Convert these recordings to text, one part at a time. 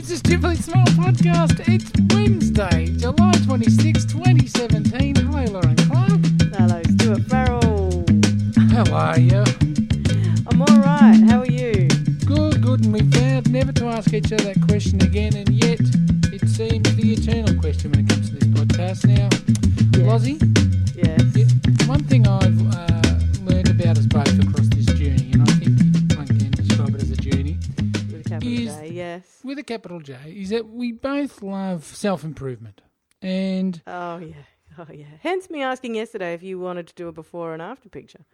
It's the Stupidly Small Podcast. It's Wednesday, July 26, 2017. Hello, Lauren Clark. Hello, Stuart Farrell. How are you? I'm all right. How are you? Good, good. And we vowed never to ask each other that question again, and yet it seems the eternal question when it comes to this podcast. Now, Yes. Lozzie, capital J, is that we both love self improvement. And Oh, yeah. Oh, yeah. Hence me asking yesterday if you wanted to do a before and after picture.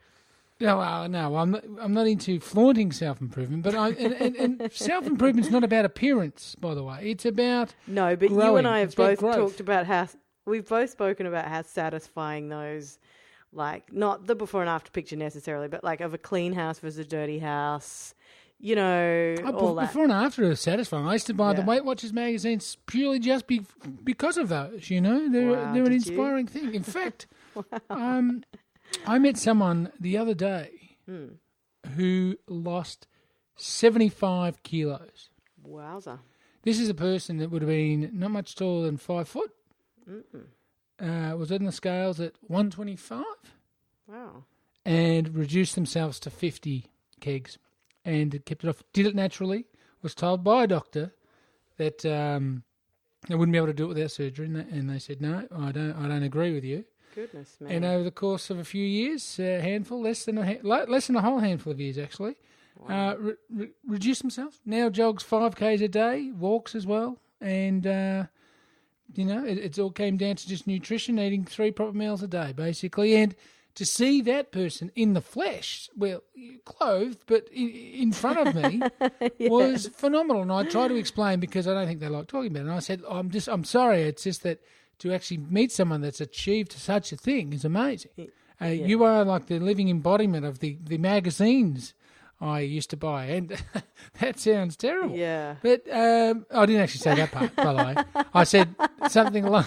No, uh, no, I'm not, I'm not into flaunting self improvement, but I, and, and, and self improvement's not about appearance, by the way. It's about No, but you and I have It's both growth. talked about how we've both spoken about how satisfying those, like not the before and after picture necessarily, but like of a clean house versus a dirty house. You know, oh, all be- that. before and after is satisfying. I used to buy the Weight Watchers magazines purely just be, because of those. You know, they're Wow, they're an did you? inspiring thing. In fact, um, I met someone the other day Hmm. who lost seventy five kilos. Wowza. This is a person that would have been not much taller than five foot. Uh, was on the scales at one twenty five. Wow. and reduced themselves to 50 kegs and kept it off. Did it naturally. Was told by a doctor that um, they wouldn't be able to do it without surgery, and they, and they said no, I don't. I don't agree with you. Goodness me. And over the course of a few years, a handful, less than a ha- less than a whole handful of years actually, uh, re- re- reduced themselves. Now jogs five k's a day, walks as well, and uh, you know it, it's all came down to just nutrition, eating three proper meals a day, basically, and to see that person in the flesh, well, clothed, but in, in front of me, was phenomenal. And I tried to explain because I don't think they like talking about it. And I said, I'm just, I'm sorry. It's just that to actually meet someone that's achieved such a thing is amazing. Uh, You are like the living embodiment of the, the magazines I used to buy. And that sounds terrible. yeah. But um, I didn't actually say that part, by the way. I said something along,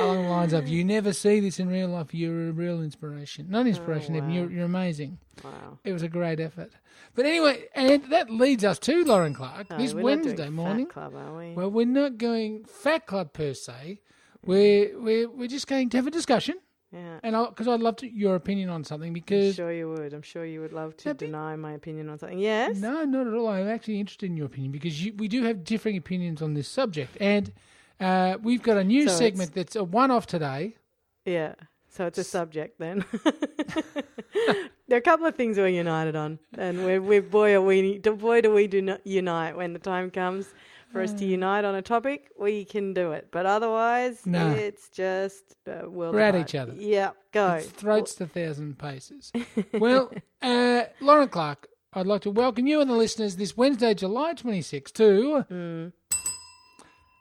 along the lines of, "You never see this in real life. You're a real inspiration. Not inspiration, Evan. You're, you're amazing. Wow. It was a great effort. But anyway, and that leads us to Lauren Clark No, this we're not doing Wednesday Fat morning. Club, are we? Well, we're not going Fat Club per se. We're we're we're just going to have a discussion, yeah. and because I'd love to, your opinion on something because I'm sure you would. I'm sure you would love to be- deny my opinion on something. Yes. No, not at all. I'm actually interested in your opinion because you, we do have differing opinions on this subject, and uh, we've got a new So segment that's a one-off today. Yeah. So it's a subject then. there are a couple of things we're united on, and we're, we're boy are we boy do we do not unite when the time comes for us to Mm. unite on a topic. We can do it, but otherwise, No. it's just uh, world We're at each other. Yeah. Go. It's throats to thousand paces. well, uh, Lauren Clark, I'd like to welcome you and the listeners this Wednesday, July 26 to Mm.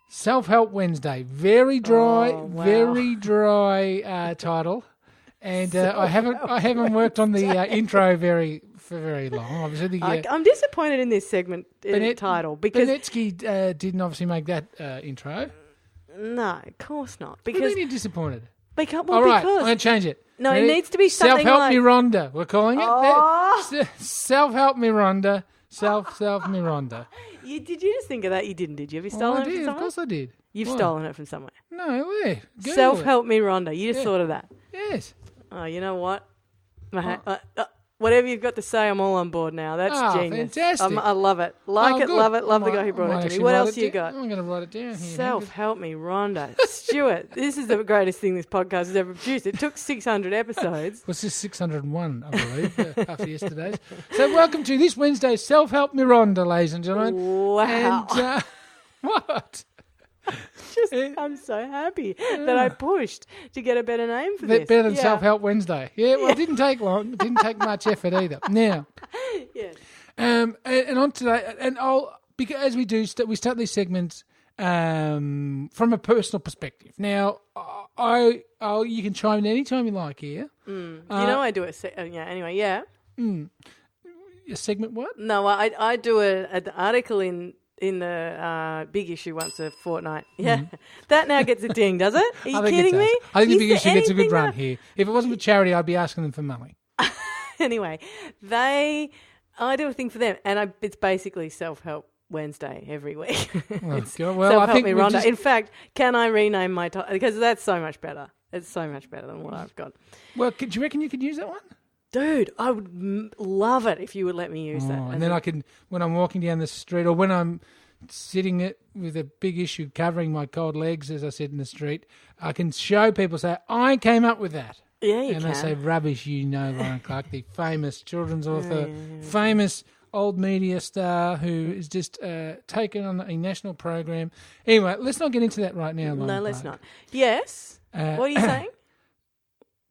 Self Help Wednesday. Very dry, Oh, wow. very dry uh, title. And uh, I haven't, I haven't worked on the uh, intro very for very long. Obviously, I, I'm disappointed in this segment Benet- title because Benetsky uh, didn't obviously make that uh, intro. no, of course not. What do you Because disappointed? because well, All right, I'm because going to change it. No, it needs to be something self-help like- me Rhonda. We're calling it Oh. self help me Rhonda. Self self me Rhonda. you did you just think of that? You didn't, did you? Have you Well, stolen I it from did. Of course I did. You've stolen it from somewhere. No way. Self help me, Rhonda. You just Yeah. thought of that. Yes. Oh, you know what? My ha- uh, uh, whatever you've got to say, I'm all on board now. That's Ah, genius. fantastic. I'm- I love it. Like Oh, it, love it, love I the guy who brought it to me. What else you got? I'm going to write it down here. Self help me, Rhonda. Stuart, this is the greatest thing this podcast has ever produced. It took 600 episodes. Was this 601, I believe, uh, after yesterday's? So, welcome to this Wednesday's Self Help Me Rhonda, ladies and gentlemen. Wow. And, uh, what? Just, I'm so happy that I pushed to get a better name for this. better than Yeah. Self Help Wednesday. Yeah, well, it didn't take long. It didn't take much effort either. Now, Yes. Um, and, and on today, and I'll because as we do, st- we start these segments um, from a personal perspective. Now, I, I'll, you can chime in anytime you like here. you know I do it. Se- uh, yeah. Anyway, yeah. A segment what? No, I I do a, an article in in the uh, big issue once a fortnight. Yeah, that now gets a ding, does it? Are you Mm-hmm. Kidding me? I think the big issue gets a good run that- here. If it wasn't for charity, I'd be asking them for money. anyway, they I do a thing for them, and I, it's basically self help Wednesday every week. Well, It's God, well, I Help think Me Rhonda. just- In fact, can I rename my title? Because that's so much better. It's so much better than what I've got. well, could, do you reckon you could use that one? Dude, I would m- love it if you would let me use that. Oh, and then I can, when I'm walking down the street or when I'm sitting it with a big issue covering my cold legs, as I said in the street, I can show people, say, I came up with that. yeah, you and can. they say, rubbish, you know, Lauren Clark, the famous children's author, famous old media star who is just uh, taken on a national program. Anyway, let's not get into that right now, Lauren no, let's Clark. not. Yes. Uh, what are you saying?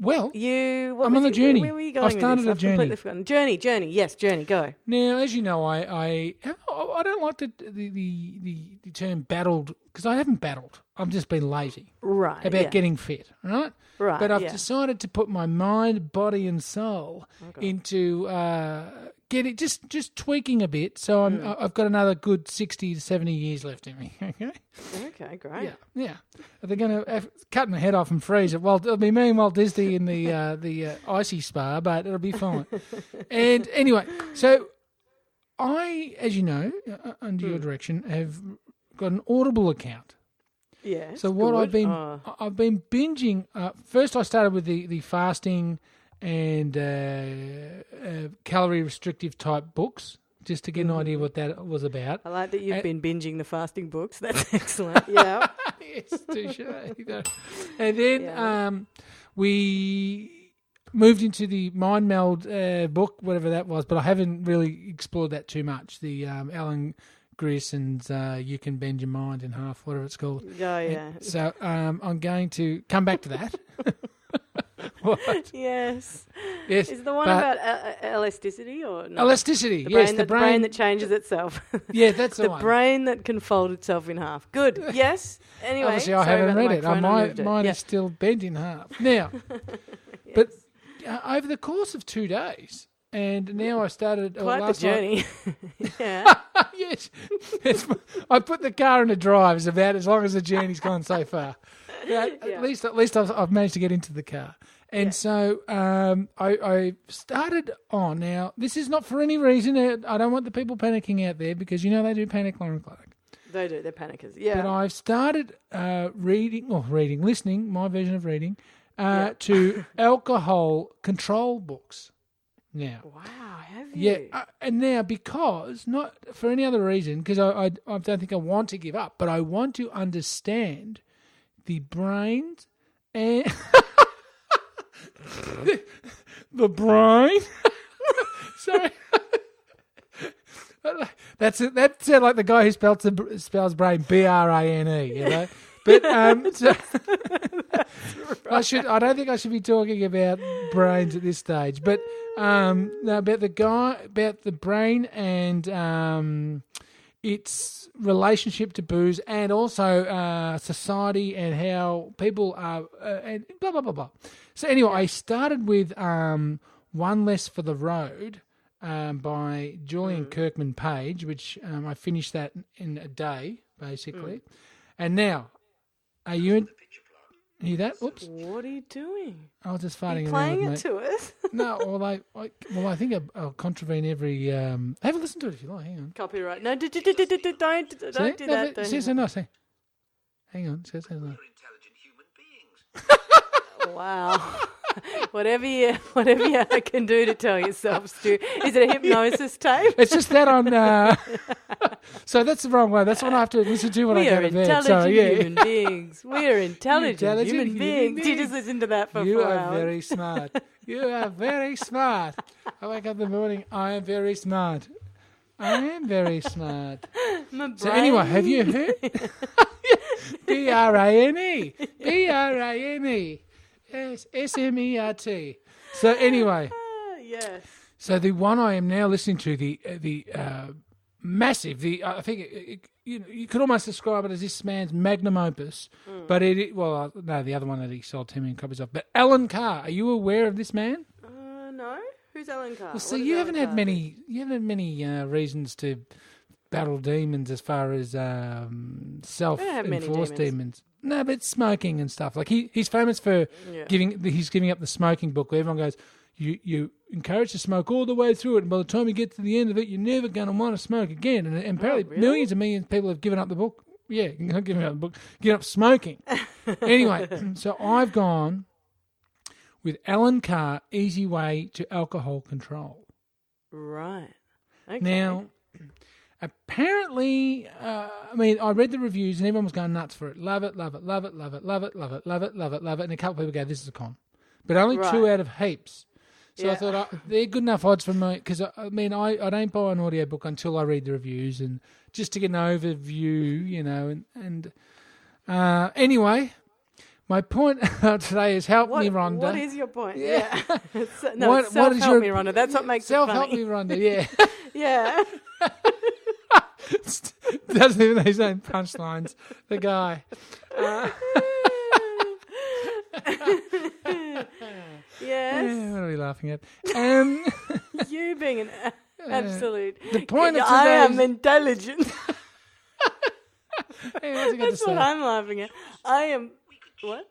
Well, You. What I'm on the journey. Where, were you going with started this? a I've journey. completely forgotten. Journey, journey. Yes, journey. Go. Now, as you know, I I, I don't like the the the, the, the term battled because I haven't battled. I've just been lazy Right. about yeah. getting fit, right? Right. But I've yeah. decided to put my mind, body, and soul Okay. into uh, getting just just tweaking a bit. So I'm, Hmm. I've got another good sixty to seventy years left in me. Okay. Okay, great. Yeah, yeah. Are they going to cut my head off and freeze it? Well, it'll be me and Walt Disney in the uh, the uh, icy spa, but it'll be fine. and anyway, so I, as you know, uh, under Hmm. your direction, have got an Audible account. Yeah. So what good. I've been Oh, I- I've been binging. Uh, first, I started with the the fasting and uh, uh, calorie restrictive type books, just to get an Mm-hmm. idea what that was about. I like that you've Uh, been binging the fasting books. That's excellent. yeah. yes, touche. and then Yeah. um, we moved into the mind meld uh, book, whatever that was, but I haven't really explored that too much. The um, Alan Grierson's uh, "You Can Bend Your Mind in Half," whatever it's called. Oh, yeah. So um, I'm going to come back to that. what? Yes. Yes, Is the one about uh, uh, elasticity or no? elasticity. The yes, brain, the that, brain. brain that changes itself. yeah, that's the, the brain that can fold itself in half. Good. Yes. Anyway. Obviously, I haven't read it. I microphone, it. mine Yeah. is still bent in half. Now, but uh, over the course of two days, and now I started. uh, Quite the last night- journey. yeah. yes, It's- I put the car in the drive. It's about as long as the journey's gone so far. Yeah, Yeah. At least, at least I've, I've managed to get into the car, and Yeah. so um, I, I started on. Now, this is not for any reason. uh, I don't want the people panicking out there because you know they do panic, Lauren Clark. They do. They're panickers. Yeah. But I've started uh, reading, or reading, listening, my version of reading, uh, Yeah. to alcohol control books. Now, wow. Have yeah, you? uh, and now because not for any other reason, because I, I I don't think I want to give up, but I want to understand the brains and the brain. Sorry. That's it. That sounded like the guy who spells the, spells brain B R A N E. You know, but um, so, I should. I don't think I should be talking about brains at this stage. But um, no, about the guy, about the brain and um, its relationship to booze, and also uh, society and how people are, uh, and blah blah blah blah. So anyway, I started with um, one less for the road. Um, by Julian Kirkman Page, which um, I finished that in a day, basically. And now, are you in? Hear that? Oops! What are you doing? I was just Are farting you around playing with it my. to us? No, well, I, I, well, I think I, I'll contravene every. Um, have a listen to it if you like. Hang on. Copyright. No, d- d- d- d- d- d- don't See? don't do No, that. it Don't says do so nice. Hang hang on. It says so nice. intelligent human beings. Wow. whatever you whatever you can do to tell yourself, Stu. Is it a hypnosis tape? It's just that on. Uh, so that's the wrong way. That's what I have to listen to when we I go to bed. intelligent So yeah, human beings. We are intelligent, Intelligent human, human beings. You just listen to that for you four are very smart. You are very smart. I wake up in the morning. I am very smart. I am very smart. So anyway, have you heard? B R A N E. B R A N E. Yes, S M E R T. So anyway, Ah, yes. so the one I am now listening to, the uh, the uh, massive, the I think it, it, you know, you could almost describe it as this man's magnum opus, Hmm. but it, it well uh, no the other one that he sold ten million copies of. But Allen Carr, are you aware of this man? Uh, no. Who's Allen Carr? Well, What see, does you haven't had many you haven't had many uh, reasons to battle demons as far as um, self enforced demons. demons. No, but smoking and stuff. Like he, he's famous for Yeah. giving he's giving up the smoking book where everyone goes, You you encouraged to smoke all the way through it, and by the time you get to the end of it, you're never going to want to smoke again. And, and oh, apparently, really? millions and millions of people have given up the book. Yeah, not giving up the book, giving up smoking. anyway, so I've gone with Allen Carr, Easy Way to Alcohol Control. Right. Okay. Now, apparently, uh, I mean, I read the reviews and everyone was going nuts for it. Love it, love it, love it, love it, love it, love it, love it, love it, love it. And a couple of people go, this is a con. But only two out of heaps. So I thought uh, they're good enough odds for me because I, I mean I, I don't buy an audiobook until I read the reviews and just to get an overview, you know. And, and uh, anyway, my point today is help what, me, Rhonda. what is your point? Yeah. Yeah. No, What- what self is help your- me, Rhonda. That's what makes Self it help me, Rhonda. Yeah. Yeah. Doesn't even have his own punchlines. The guy. yes. Yeah, what are we laughing at? Um, You being an a- absolute. the point of I am today's- intelligent. hey, what's he to That's what? I'm laughing at. I am. What?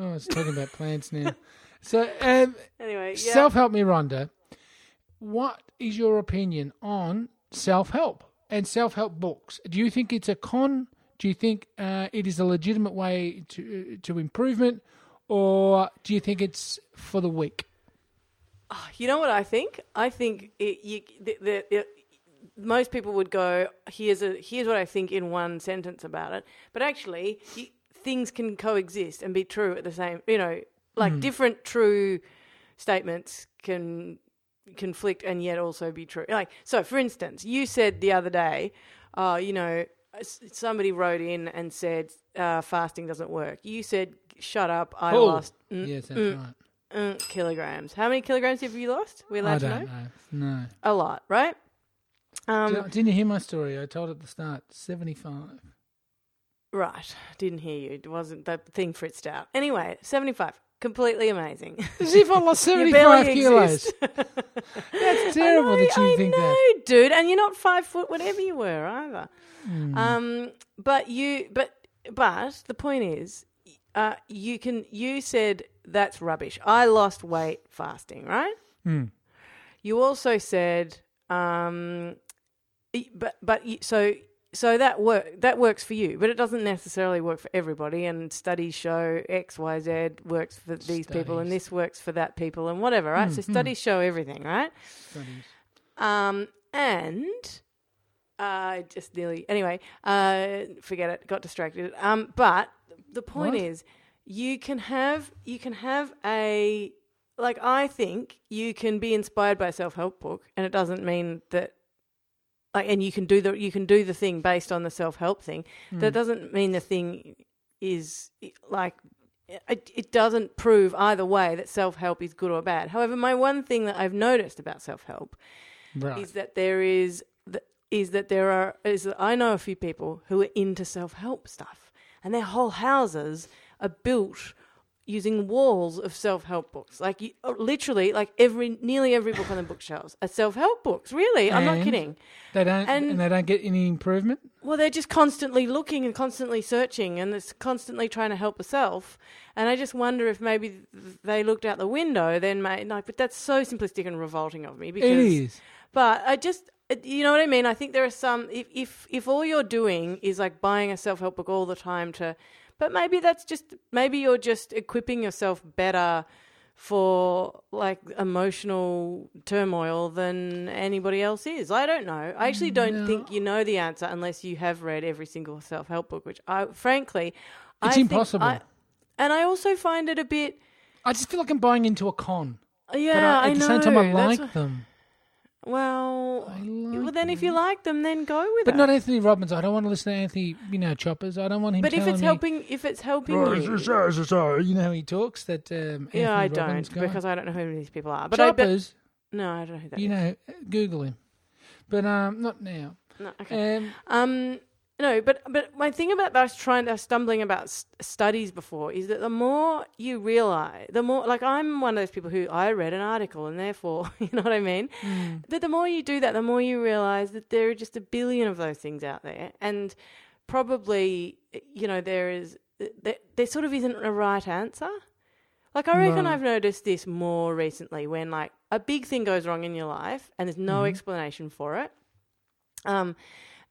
Oh, it's talking about plants now. So, um, Anyway, yeah. self help me, Rhonda. What is your opinion on self help and self help books? Do you think it's a con? Do you think uh, it is a legitimate way to uh, to improvement, or do you think it's for the weak? Ah, you know what I think? I think it, you, the, the, most people would go, "Here's a here's what I think in one sentence about it," but actually, you, things can coexist and be true at the same. You know, like hmm. different true statements can conflict and yet also be true. Like, so for instance, you said the other day, uh, you know, somebody wrote in and said uh, fasting doesn't work. You said, "Shut up! I Oh, lost." mm, yes, that's mm, right. mm, kilograms. How many kilograms have you lost? We're allowed I to know. know. No. A lot, right? Um, Did- Didn't you hear my story? I told at the start. Seventy-five. right. Didn't hear you. It wasn't the thing fritzed out. Anyway, seventy-five. Completely amazing. As if I lost seventy-five kilos. That's terrible know, that you I think know, that. dude. And you're not five foot, whatever you were either. Hmm. Um, but you, but but the point is, uh, you can. You said that's rubbish. I lost weight fasting, right? Hmm. You also said, um, but but so so that work that works for you, but it doesn't necessarily work for everybody. And studies show X, Y, Z works for these people, and this works for that people, and whatever, right? so studies show everything, right? Studies. Um, and I just nearly anyway. Uh, forget it. Got distracted. Um, but the point What? is, you can have you can have a like I think you can be inspired by a self help book, and it doesn't mean that. Like, and you can do the you can do the thing based on the self help thing. Hmm. That doesn't mean the thing is like it, it doesn't prove either way that self help is good or bad. However, my one thing that I've noticed about self help Right. is that there is is that there are is that I know a few people who are into self help stuff, and their whole houses are built using walls of self help books. Like you, uh, literally, like every nearly every book on the bookshelves are self help books. Really, I'm not kidding. They don't, and, and- they don't get any improvement. Well, they're just constantly looking and constantly searching, and it's constantly trying to help herself. And I just wonder if maybe they looked out the window, then made like, but that's so simplistic and revolting of me because It is. but I just, you know what I mean. I think there are some. If if if all you're doing is like buying a self help book all the time to, but maybe that's just maybe you're just equipping yourself better for like emotional turmoil than anybody else is. I don't know. I actually don't think you know the answer unless you have read every single self help book, which I frankly, I It's think impossible. I- and I also find it a bit. I just feel like I'm buying into a con. Yeah, but I, at I the know. same time, I like what- them. Well, I well, like then if you like them, then go with But it. But not Anthony Robbins. I don't want to listen to Anthony, you know, Choppers. I don't want him But if it's me, helping, if it's helping "Oh, you, so, so, so," you know how he talks, that um, yeah, I Robbins don't guy. because I don't know who these people are. But I bet Choppers, no, I don't know who that you is. know, Google him. But um, not now. No, okay. Um, Um, no, but but my thing about us trying to stumbling about s- studies before is that the more you realize, the more like I'm one of those people who I read an article and therefore you know what I mean. That the more you do that, the more you realize that there are just a billion of those things out there, and probably you know there is there, there sort of isn't a right answer. Like I reckon Right. I've noticed this more recently when like a big thing goes wrong in your life and there's no Mhm. explanation for it. Um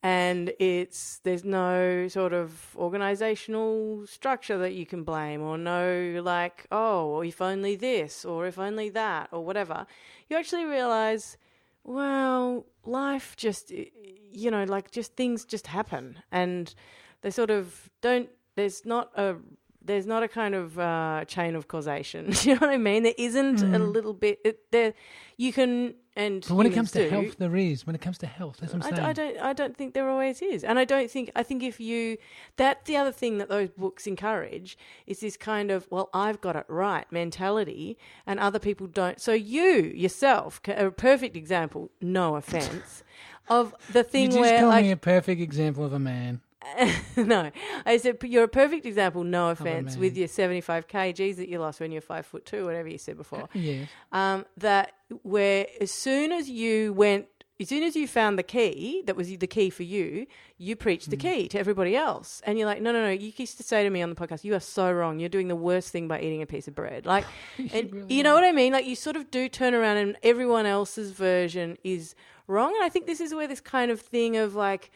and it's there's no sort of organizational structure that you can blame or no like oh if only this or if only that or whatever you actually realize well life just you know like just things just happen and they sort of don't there's not a there's not a kind of uh, chain of causation. You know what I mean? There isn't a Mm. little bit it, there. You can and But when it comes to do. health, there is. When it comes to health, that's what I, I'm saying. I don't. I don't think there always is, and I don't think. I think if you, that's the other thing that those books encourage is this kind of well, I've got it right mentality, and other people don't. So you yourself, ca- a perfect example. No offense, of the you thing just where like me a perfect example of a man. no, I said you're a perfect example. No offense with your 75 kgs that you lost when you're five foot two, whatever you said before. Yeah. Um, that where as soon as you went, as soon as you found the key that was the key for you, you preached the Mm. key to everybody else, and you're like, no, no, no. You used to say to me on the podcast, you are so wrong. You're doing the worst thing by eating a piece of bread. Like, and really you know what I mean? Like, you sort of do turn around, and everyone else's version is wrong. And I think this is where this kind of thing of like.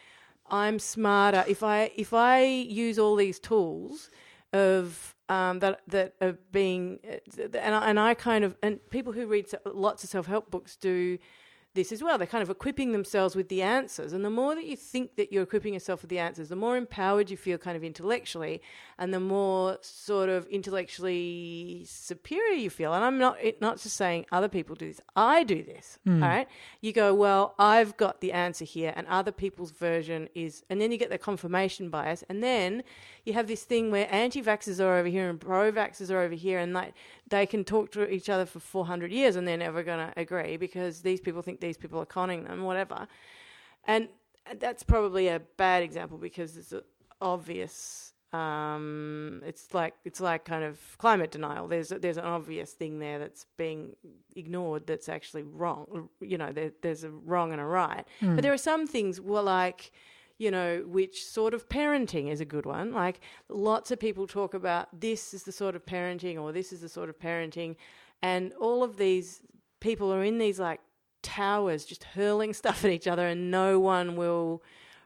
I'm smarter. If I if I use all these tools of um, that that are being and I, and I kind of and people who read lots of self help books do this as well. They're kind of equipping themselves with the answers, and the more that you think that you're equipping yourself with the answers, the more empowered you feel, kind of intellectually, and the more sort of intellectually superior you feel. And I'm not it, not just saying other people do this. I do this. Hmm. All right. You go, well, I've got the answer here, and other people's version is, and then you get the confirmation bias, and then you have this thing where anti-vaxxers are over here and pro-vaxxers are over here, and like they can talk to each other for 400 years, and they're never going to agree because these people think these people are conning them, whatever. And that's probably a bad example because it's obvious. Um, it's like it's like kind of climate denial. There's there's an obvious thing there that's being ignored that's actually wrong. You know, there, there's a wrong and a right. But there are some things well, like you know, which sort of parenting is a good one. Like lots of people talk about this is the sort of parenting or this is the sort of parenting, and all of these people are in these like towers just hurling stuff at each other, and no one will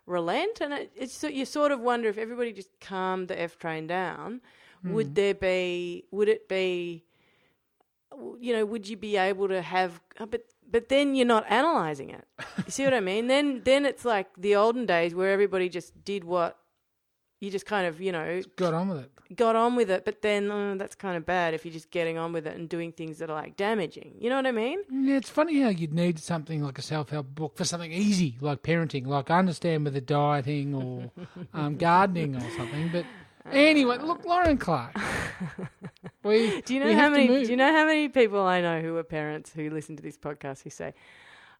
relent. And it, it's so you sort of wonder if everybody just calmed the F train down, would there be? Would it be? You know, would you be able to have? uh, But but then you're not analyzing it. You see what I mean? Then then it's like the olden days where everybody just did what you just kind of you know Got on with it. got on with it. But then uh, that's kind of bad if you're just getting on with it and doing things that are like damaging. You know what I mean? Yeah, it's funny how you'd need something like a self-help book for something easy like parenting, like I understand with the dieting or um, gardening or something. But anyway, look, Lauren Clark. We Do you know how many? Do you know how many people I know who are parents who listen to this podcast who say,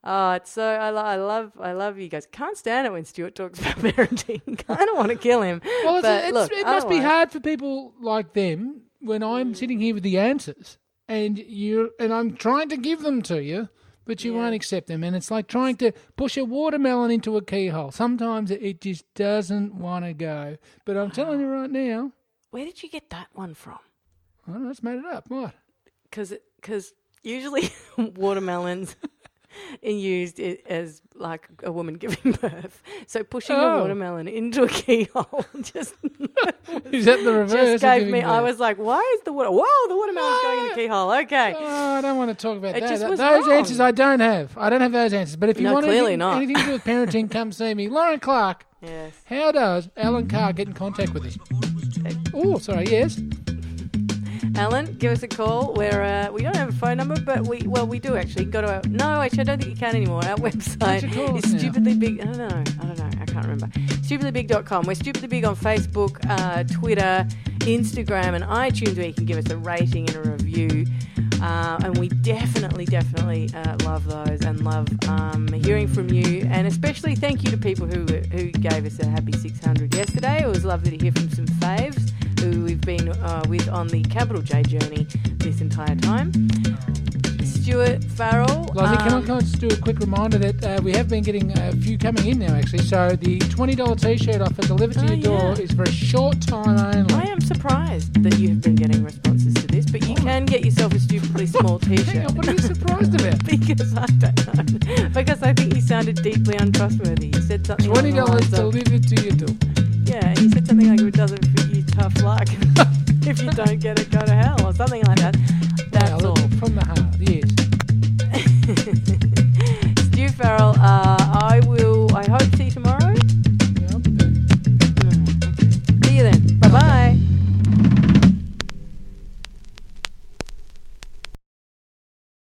"Oh, it's so I, lo- I love I love you guys. Can't stand it when Stuart talks about parenting. kind of want to kill him. Well, it's, it's, look, it must be hard for people like them when I'm sitting here with the answers and you and I'm trying to give them to you, but you Yeah. won't accept them. And it's like trying to push a watermelon into a keyhole. Sometimes it- just doesn't want to go. But I'm telling you right now, Where did you get that one from? I don't know, it's made it up. What? Because because usually watermelons used i- as like a woman giving birth. So pushing Oh. a watermelon into a keyhole just Is that the reverse? just gave me. I was like, why is the water? Whoa, the watermelon's going in the keyhole. Okay. Oh, I don't want to talk about It that. those wrong. answers I don't have. I don't have those answers. But if you No, want clearly anything, not. anything to do with parenting, come see me. Lauren Clark. Yes. How does Allen Carr get in contact with us? Oh, sorry, yes. Allen, give us a call. We're uh, we don't have phone number, but we well we do actually. Go to our no, actually I don't think you can anymore. Our website is now? stupidly big. I don't know. I don't know. I can't remember. Stupidlybig.com. We're stupidly big on Facebook, uh, Twitter, Instagram, and iTunes, where you can give us a rating and a review. Uh, and we definitely, definitely uh, love those and love um, hearing from you. And especially thank you to people who who gave us a happy 600 yesterday. It was lovely to hear from some faves who we've been uh, with on the capital J journey this entire time. Stuart Farrell. Lozzie, can, I, um, can I just do a quick reminder that uh, we have been getting a few coming in now, actually. So the $20 t shirt offer delivered to Oh, your door yeah. is for a short time only. I am surprised that you have been getting responses to this but you can get yourself a stupidly small T-shirt. on, what are you surprised about? Because I don't know. Because I think you sounded deeply untrustworthy. You said something. along Twenty the dollars lines of- delivered to your door. Yeah, and you said something like, it doesn't fit you, tough luck. if you don't get it, go to hell or something like that. That's all. From the heart, yes. Stu Farrell, uh,